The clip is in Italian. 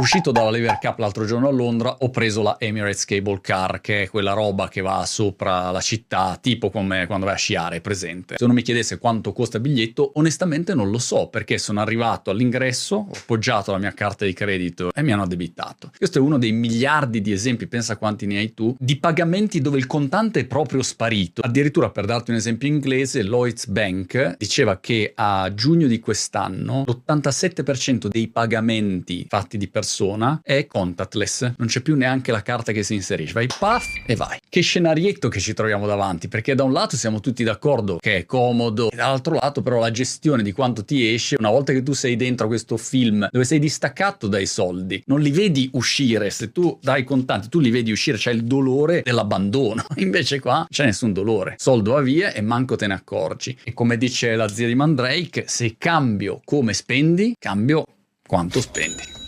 Uscito dalla Lever Cup l'altro giorno a Londra, ho preso la Emirates Cable Car, che è quella roba che va sopra la città, tipo come quando vai a sciare, presente. Se uno mi chiedesse quanto costa il biglietto, onestamente non lo so, perché sono arrivato all'ingresso, ho appoggiato la mia carta di credito e mi hanno addebitato. Questo è uno dei miliardi di esempi, pensa quanti ne hai tu, di pagamenti dove il contante è proprio sparito. Addirittura, per darti un esempio inglese, Lloyds Bank diceva che a giugno di quest'anno l'87% dei pagamenti fatti di persona è contactless, non c'è più neanche la carta che si inserisce, vai puff e vai. Che scenarietto che ci troviamo davanti, perché da un lato siamo tutti d'accordo che è comodo, e dall'altro lato però la gestione di quanto ti esce, una volta che tu sei dentro questo film dove sei distaccato dai soldi, non li vedi uscire, se tu dai contanti, tu li vedi uscire, c'è il dolore dell'abbandono, invece qua c'è nessun dolore, soldo va via e manco te ne accorgi. E come dice la zia di Mandrake, se cambio come spendi, cambio quanto spendi.